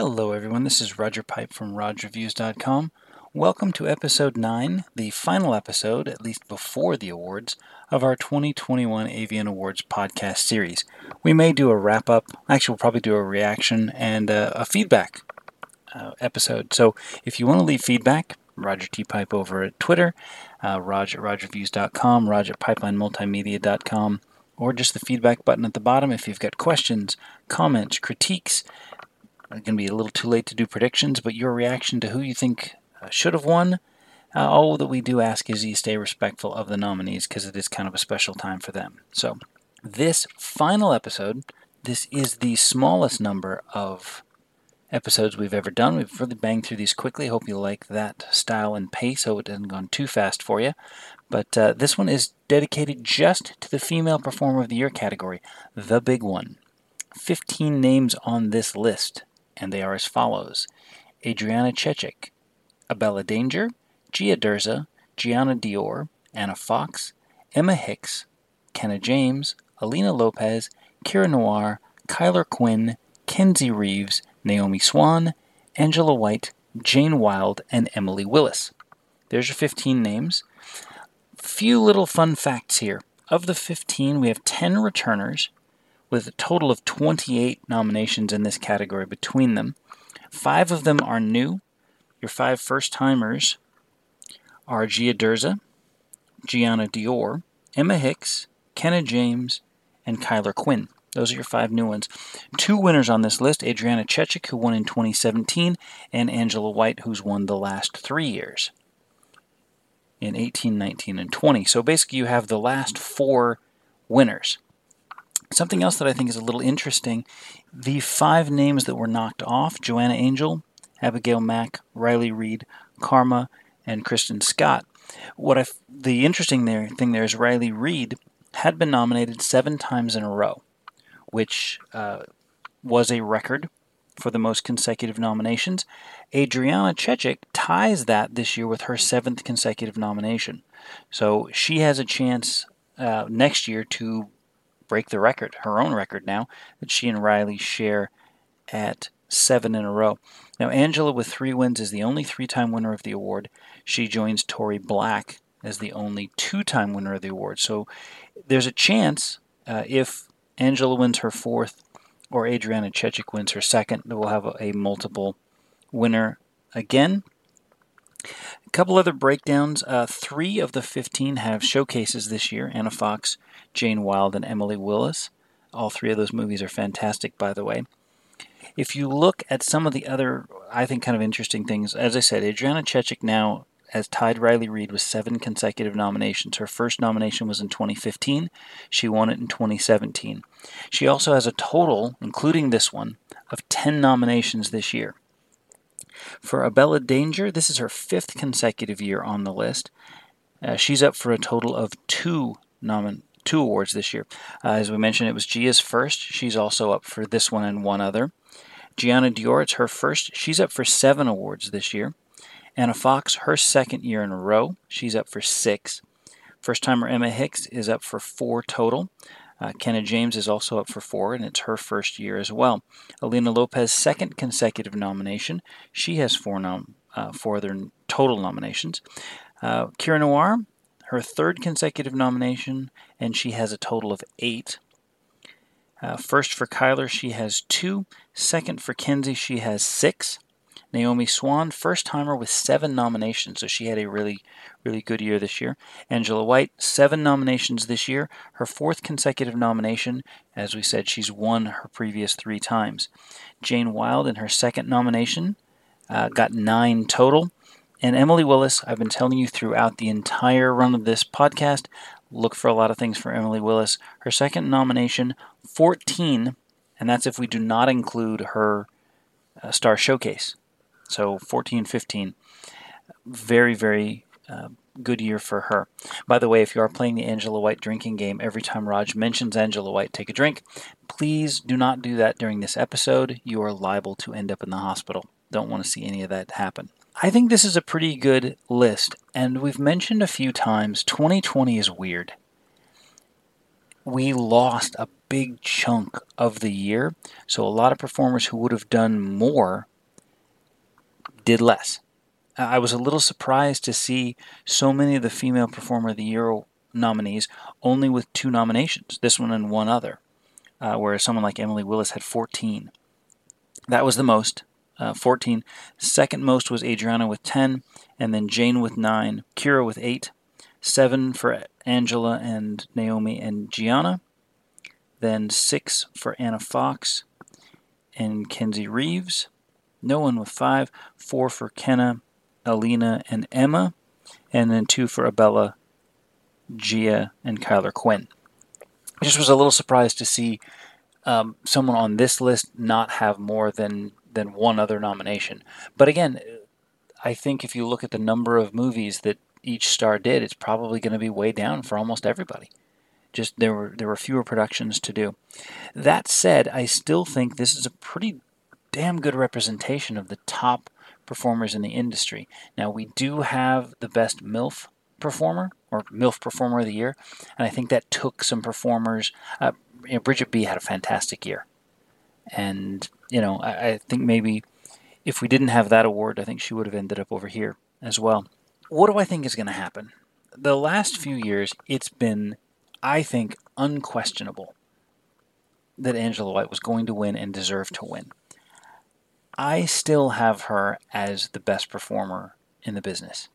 Hello, everyone. This is Roger Pipe from RogReviews.com. Welcome to episode 9, the final episode, at least before the awards, of our 2021 AVN Awards podcast series. We may do a wrap up, actually, we'll probably do a reaction and uh, a feedback uh, episode. So if you want to leave feedback, Roger T. Pipe over at Twitter, uh, Rog at RogReviews.com, Rog at PipelineMultimedia.com, or just the feedback button at the bottom if you've got questions, comments, critiques. Going to be a little too late to do predictions, but your reaction to who you think uh, should have won. Uh, all that we do ask is you stay respectful of the nominees because it is kind of a special time for them. So, this final episode, this is the smallest number of episodes we've ever done. We've really banged through these quickly. Hope you like that style and pace, so it hasn't gone too fast for you. But uh, this one is dedicated just to the Female Performer of the Year category, the big one. 15 names on this list, and they are as follows Adriana Chechik, Abella Danger, Gia Derza, Gianna Dior, Anna Fox, Emma Hicks, Kenna James, Alina Lopez, Kira Noir, Kyler Quinn, Kenzie Reeves, Naomi Swann, Angela White, Jane Wilde, and Emily Willis. There's your 15 names. Few little fun facts here. Of the 15, we have 10 returners, with a total of 28 nominations in this category between them. Five of them are new, your five first timers are Gia Derza, Gianna Dior, Emma Hicks, Kenna James, and Kyler Quinn. Those are your five new ones. Two winners on this list Adriana Chechik, who won in 2017, and Angela White, who's won the last three years in 18, 19, and 20. So basically, you have the last four winners. Something else that I think is a little interesting the five names that were knocked off Joanna Angel, Abigail Mac, Riley Reid, Karma, and Kristen Scott. What I, the interesting there, thing there is Riley Reid had been nominated seven times in a row, which uh, was a record for the most consecutive nominations. Adriana Chechik ties that this year with her seventh consecutive nomination. So she has a chance uh, next year to break the record, her own record now, that she and Riley share at seven in a row. Now, Angela with three wins is the only three time winner of the award. She joins Tori Black as the only two time winner of the award. So there's a chance uh, if Angela wins her fourth or Adriana Chechik wins her second, that we'll have a, a multiple winner again. A couple other breakdowns. Uh, three of the 15 have showcases this year Anna Fox, Jane Wilde, and Emily Willis. All three of those movies are fantastic, by the way. If you look at some of the other, I think, kind of interesting things, as I said, Adriana Chechik now has tied Riley Reid with seven consecutive nominations. Her first nomination was in 2015. She won it in 2017. She also has a total, including this one, of 10 nominations this year. For Abella Danger, this is her fifth consecutive year on the list. Uh, she's up for a total of two nomin- two awards this year. Uh, as we mentioned, it was Gia's first. She's also up for this one and one other. Gianna Dior, it's her first. She's up for seven awards this year. Anna Fox, her second year in a row. She's up for six. First timer Emma Hicks is up for four total. Uh, Kenna James is also up for four, and it's her first year as well. Alina Lopez, second consecutive nomination. She has four, nom- uh, four other total nominations. Uh, Kira Noir, her third consecutive nomination, and she has a total of eight. Uh, first for Kyler, she has two. Second for Kenzie, she has six. Naomi Swann, first timer with seven nominations, so she had a really, really good year this year. Angela White, seven nominations this year, her fourth consecutive nomination. As we said, she's won her previous three times. Jane Wilde, in her second nomination, uh, got nine total. And Emily Willis, I've been telling you throughout the entire run of this podcast, look for a lot of things for Emily Willis. Her second nomination, 14, and that's if we do not include her uh, star showcase. So 14, 15. Very, very uh, good year for her. By the way, if you are playing the Angela White drinking game, every time Rog mentions Angela White, take a drink. Please do not do that during this episode. You are liable to end up in the hospital. Don't want to see any of that happen. I think this is a pretty good list, and we've mentioned a few times 2020 is weird. we lost a big chunk of the year. So a lot of performers who would have done more did less. I was a little surprised to see so many of the Female Performer of the Year nominees only with two nominations, this one and one other, uh, whereas someone like Emily Willis had 14. That was the most, uh, 14. Second most was Adriana with 10, and then Jane with 9, Kira with 8, 7 for Angela and Naomi and Gianna, then 6 for Anna Fox and Kenzie Reeves, no one with 5, 4 for Kenna Alina, and Emma, and then two for Abella, Gia, and Kyler Quinn. I just was a little surprised to see um, someone on this list not have more than than one other nomination. But again, I think if you look at the number of movies that each star did, it's probably going to be way down for almost everybody. Just there were there were fewer productions to do. That said, I still think this is a pretty damn good representation of the top performers in the industry. Now, we do have the best MILF performer or MILF performer of the year, and I think that took some performers. Uh, you know, Bridget B had a fantastic year, and you know, I, I think maybe if we didn't have that award, I think she would have ended up over here as well. What do I think is going to happen? The last few years, it's been, I think, unquestionable that Angela White was going to win and deserved to win. I still have her as the best performer in the business.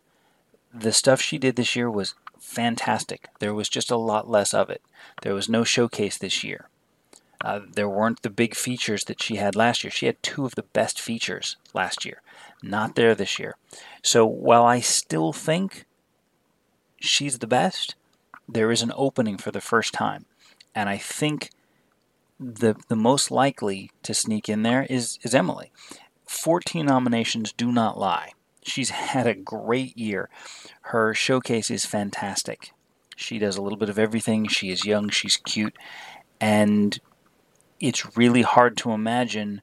The stuff she did this year was fantastic. There was just a lot less of it. There was no showcase this year. Uh, there weren't the big features that she had last year. She had two of the best features last year. Not there this year. So while I still think she's the best, there is an opening for the first time. And I think the the most likely to sneak in there is is Emily. 14 nominations do not lie. She's had a great year. Her showcase is fantastic. She does a little bit of everything. She is young, she's cute, and it's really hard to imagine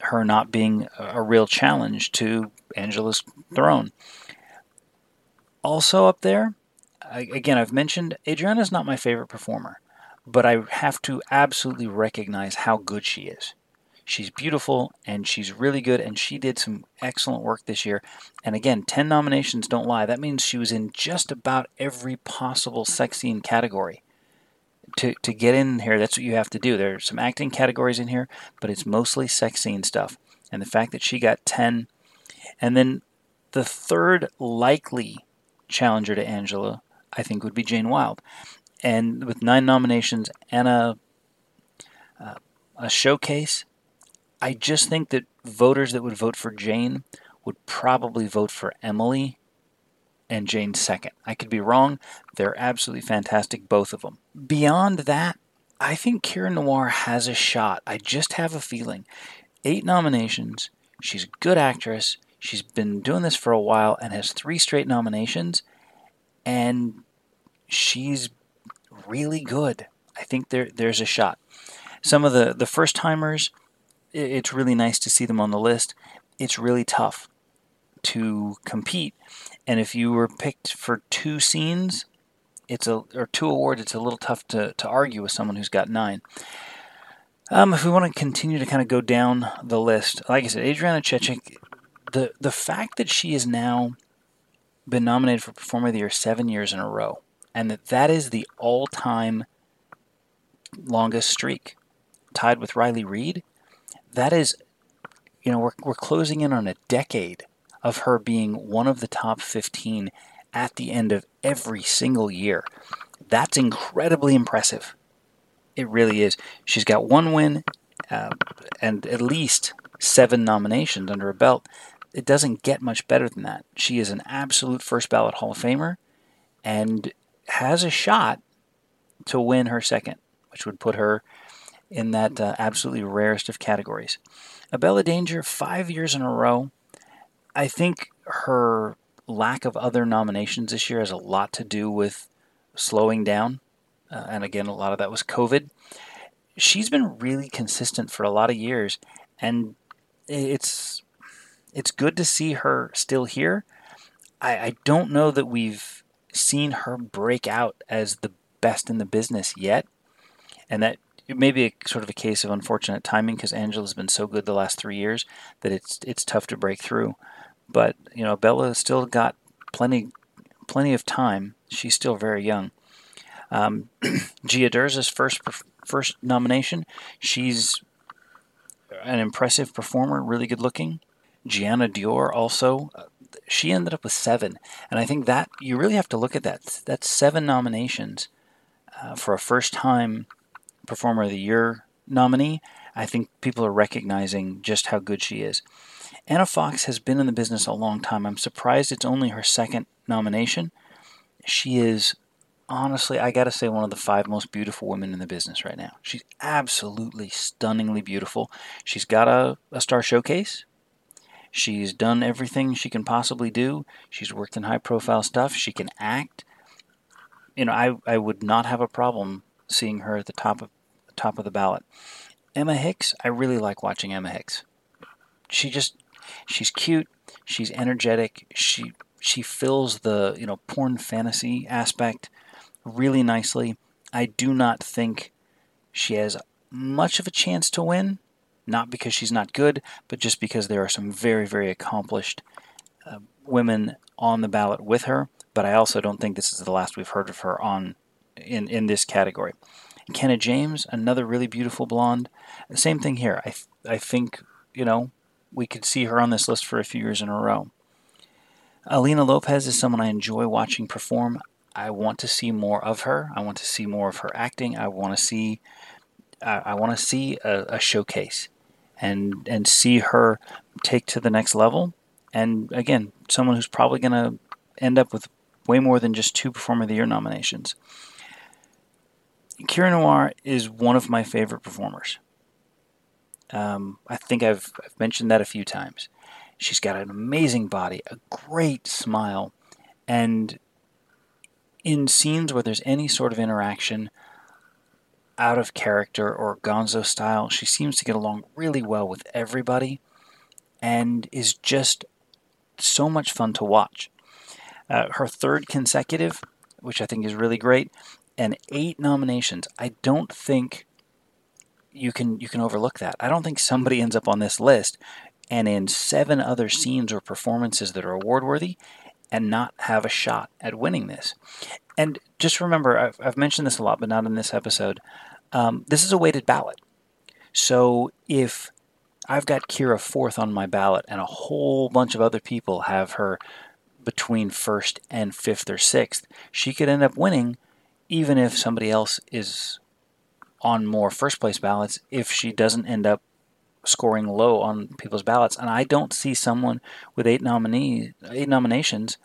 her not being a real challenge to Angela's throne. Also up there, again, I've mentioned Adriana's not my favorite performer but I have to absolutely recognize how good she is. She's beautiful and she's really good, and she did some excellent work this year. And again, 10 nominations don't lie. That means she was in just about every possible sex scene category. To, to get in here, that's what you have to do. There are some acting categories in here, but it's mostly sex scene stuff. And the fact that she got 10, and then the third likely challenger to Angela, I think, would be Jane Wilde and with nine nominations and a uh, a showcase, I just think that voters that would vote for Jane would probably vote for Emily and Jane second. I could be wrong. They're absolutely fantastic, both of them. Beyond that, I think Kira Noir has a shot. I just have a feeling. Eight nominations. She's a good actress. She's been doing this for a while and has three straight nominations. And she's really good. I think there there's a shot. Some of the the first timers, it's really nice to see them on the list. It's really tough to compete, and if you were picked for two scenes, it's a or two awards, it's a little tough to to argue with someone who's got nine. Um, if we want to continue to kind of go down the list, like I said, Adriana Chechik, the the fact that she has now been nominated for Performer of the Year seven years in a row and that that is the all-time longest streak, tied with Riley Reid. That is, you know, we're we're closing in on a decade of her being one of the top 15 at the end of every single year. That's incredibly impressive. It really is. She's got one win uh, and at least seven nominations under her belt. It doesn't get much better than that. She is an absolute first ballot Hall of Famer, and has a shot to win her second, which would put her in that uh, absolutely rarest of categories. Abella Danger, five years in a row. I think her lack of other nominations this year has a lot to do with slowing down. Uh, and again, a lot of that was COVID. She's been really consistent for a lot of years, and it's it's good to see her still here. I, I don't know that we've seen her break out as the best in the business yet, and that it may be a, sort of a case of unfortunate timing because Angela's been so good the last three years that it's it's tough to break through. But you know, Bella still got plenty plenty of time. She's still very young. Um, Gia Derza's first first nomination. She's an impressive performer, really good looking. Gianna Dior also. She ended up with seven, and I think that you really have to look at that. That's seven nominations uh, for a first time Performer of the Year nominee. I think people are recognizing just how good she is. Anna Fox has been in the business a long time. I'm surprised it's only her second nomination. She is honestly, I gotta say, one of the five most beautiful women in the business right now. She's absolutely stunningly beautiful. She's got a, a star showcase. She's done everything she can possibly do. She's worked in high profile stuff. She can act. You know, I, I would not have a problem seeing her at the top of top of the ballot. Emma Hicks, I really like watching Emma Hicks. She just she's cute, she's energetic, she she fills the, you know, porn fantasy aspect really nicely. I do not think she has much of a chance to win, not because she's not good, but just because there are some very, very accomplished uh, women on the ballot with her. But I also don't think this is the last we've heard of her on in in this category. Kenna James, another really beautiful blonde. Same thing here. I th- I think you know we could see her on this list for a few years in a row. Alina Lopez is someone I enjoy watching perform. I want to see more of her. I want to see more of her acting. I want to see I, I want to see a, a, showcase and and see her take to the next level. And again, someone who's probably going to end up with way more than just two Performer of the Year nominations. Kira Noir is one of my favorite performers. Um, I think I've, I've mentioned that a few times. She's got an amazing body, a great smile, and in scenes where there's any sort of interaction out of character or gonzo style, she seems to get along really well with everybody and is just so much fun to watch. Uh, her third consecutive, which I think is really great, and eight nominations. I don't think you can you can overlook that. I don't think somebody ends up on this list and in seven other scenes or performances that are award worthy and not have a shot at winning this. And just remember, I've, I've mentioned this a lot, but not in this episode. Um, this is a weighted ballot. So if I've got Kira fourth on my ballot and a whole bunch of other people have her between first and fifth or sixth, she could end up winning even if somebody else is on more first place ballots if she doesn't end up scoring low on people's ballots. And I don't see someone with eight nominees, eight nominations,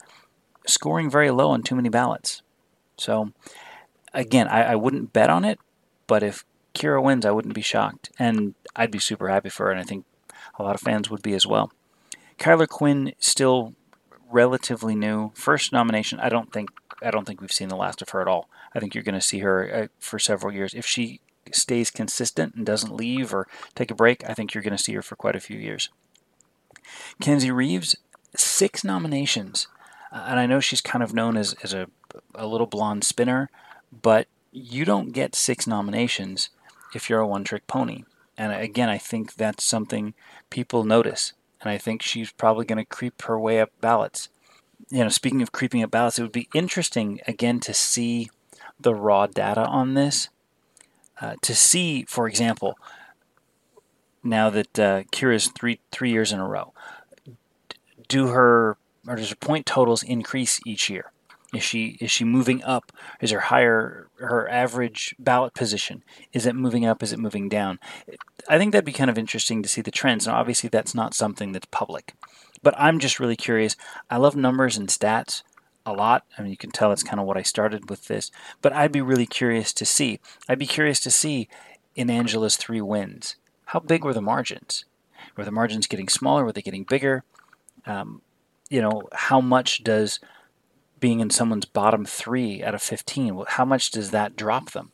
scoring very low on too many ballots. So again, I, I wouldn't bet on it, but if Kira wins, I wouldn't be shocked, and I'd be super happy for her, and I think a lot of fans would be as well. Kyler Quinn still relatively new, first nomination. I don't think I don't think we've seen the last of her at all. I think you're going to see her uh, for several years if she stays consistent and doesn't leave or take a break, I think you're going to see her for quite a few years. Kenzie Reeves, six nominations. And I know she's kind of known as, as a, a little blonde spinner, but you don't get six nominations if you're a one trick pony. And again, I think that's something people notice. And I think she's probably going to creep her way up ballots. You know, speaking of creeping up ballots, it would be interesting again to see the raw data on this uh, to see, for example, now that uh, Kira's three three years in a row, do her or does her point totals increase each year? Is she is she moving up? Is her higher her average ballot position? Is it moving up? Is it moving down? I think that'd be kind of interesting to see the trends. Now, obviously, that's not something that's public, but I'm just really curious. I love numbers and stats, a lot. I mean, you can tell that's kind of what I started with this. But I'd be really curious to see. I'd be curious to see in Angela's three wins, how big were the margins? Were the margins getting smaller? Were they getting bigger? Um, you know, how much does being in someone's bottom three out of 15, how much does that drop them?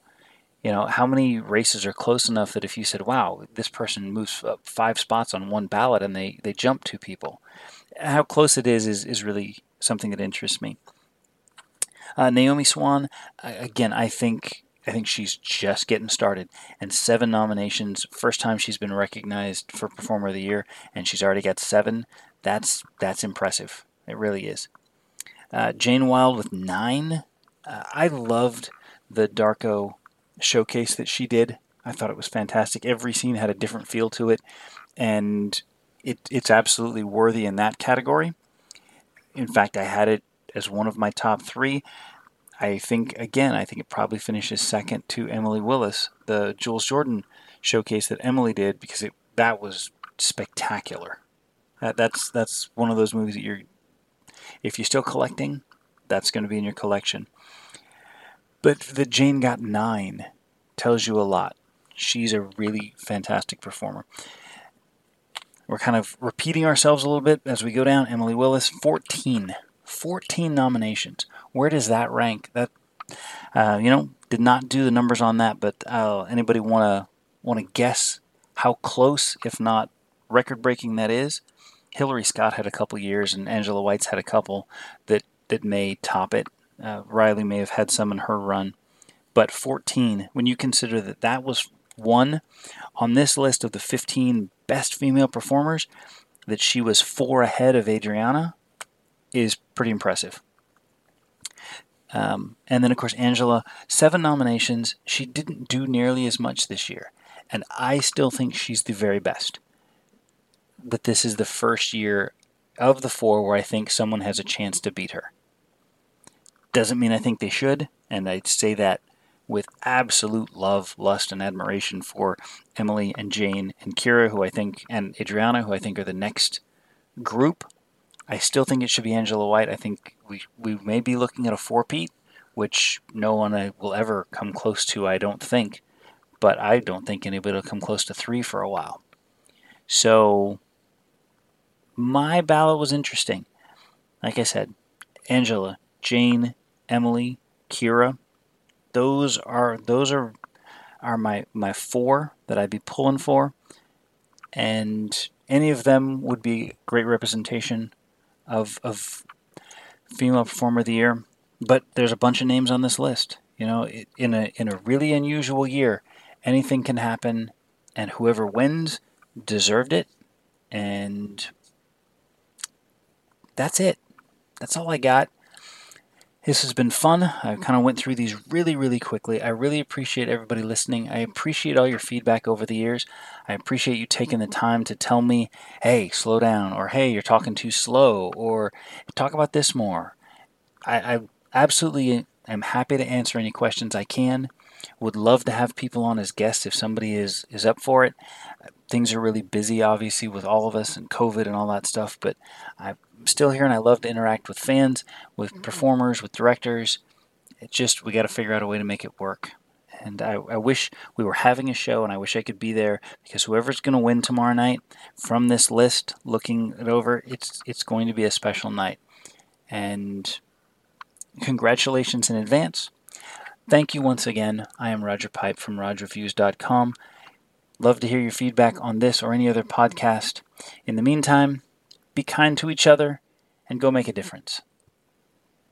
You know, how many races are close enough that if you said, wow, this person moves up five spots on one ballot and they, they jump two people, how close it is, is, is really something that interests me. Uh, Naomi Swann, again, I think I think she's just getting started, and seven nominations. First time she's been recognized for Performer of the Year, and she's already got seven. That's that's impressive. It really is. Uh, Jane Wilde with nine. Uh, I loved the Darko showcase that she did. I thought it was fantastic. Every scene had a different feel to it, and it, it's absolutely worthy in that category. In fact, I had it as one of my top three. I think, again, I think it probably finishes second to Emily Willis, the Jules Jordan showcase that Emily did, because it that was spectacular. That, that's that's one of those movies that you're, if you're still collecting, that's going to be in your collection. But that Jane got nine tells you a lot. She's a really fantastic performer. We're kind of repeating ourselves a little bit as we go down. Emily Willis, 14. 14 nominations. Where does that rank? That uh, you know, did not do the numbers on that, but uh, anybody want to want to guess how close, if not record-breaking, that is? Hillary Scott had a couple years, and Angela White's had a couple that that may top it. Uh, Riley may have had some in her run, but 14. When you consider that that was one on this list of the 15 best female performers, that she was four ahead of Adriana is pretty impressive. Um, and then, of course, Angela, seven nominations. She didn't do nearly as much this year. And I still think she's the very best. But this is the first year of the four where I think someone has a chance to beat her. Doesn't mean I think they should. And I say that with absolute love, lust, and admiration for Emily and Jane and Kira, who I think, and Adriana, who I think are the next group I still think it should be Angela White. I think we we may be looking at a four-peat, which no one uh, will ever come close to. I don't think, but I don't think anybody will come close to three for a while. So my ballot was interesting. Like I said, Angela, Jane, Emily, Kira. Those are those are are my my four that I'd be pulling for, and any of them would be great representation of of female performer of the year, but there's a bunch of names on this list. You know, in a in a really unusual year, anything can happen, and whoever wins deserved it, and that's it. That's all I got. This has been fun. I kind of went through these really, really quickly. I really appreciate everybody listening. I appreciate all your feedback over the years. I appreciate you taking the time to tell me, hey, slow down, or hey, you're talking too slow, or talk about this more. I, I absolutely am happy to answer any questions I can. Would love to have people on as guests if somebody is, is up for it. Things are really busy, obviously, with all of us and COVID and all that stuff, but I'm still here and I love to interact with fans, with mm-hmm. performers, with directors. It's just we got to figure out a way to make it work. And I, I wish we were having a show and I wish I could be there because whoever's going to win tomorrow night from this list, looking it over, it's it's going to be a special night. And congratulations in advance. Thank you once again. I am Roger Pipe from RogReviews.com. Love to hear your feedback on this or any other podcast. In the meantime, be kind to each other, and go make a difference.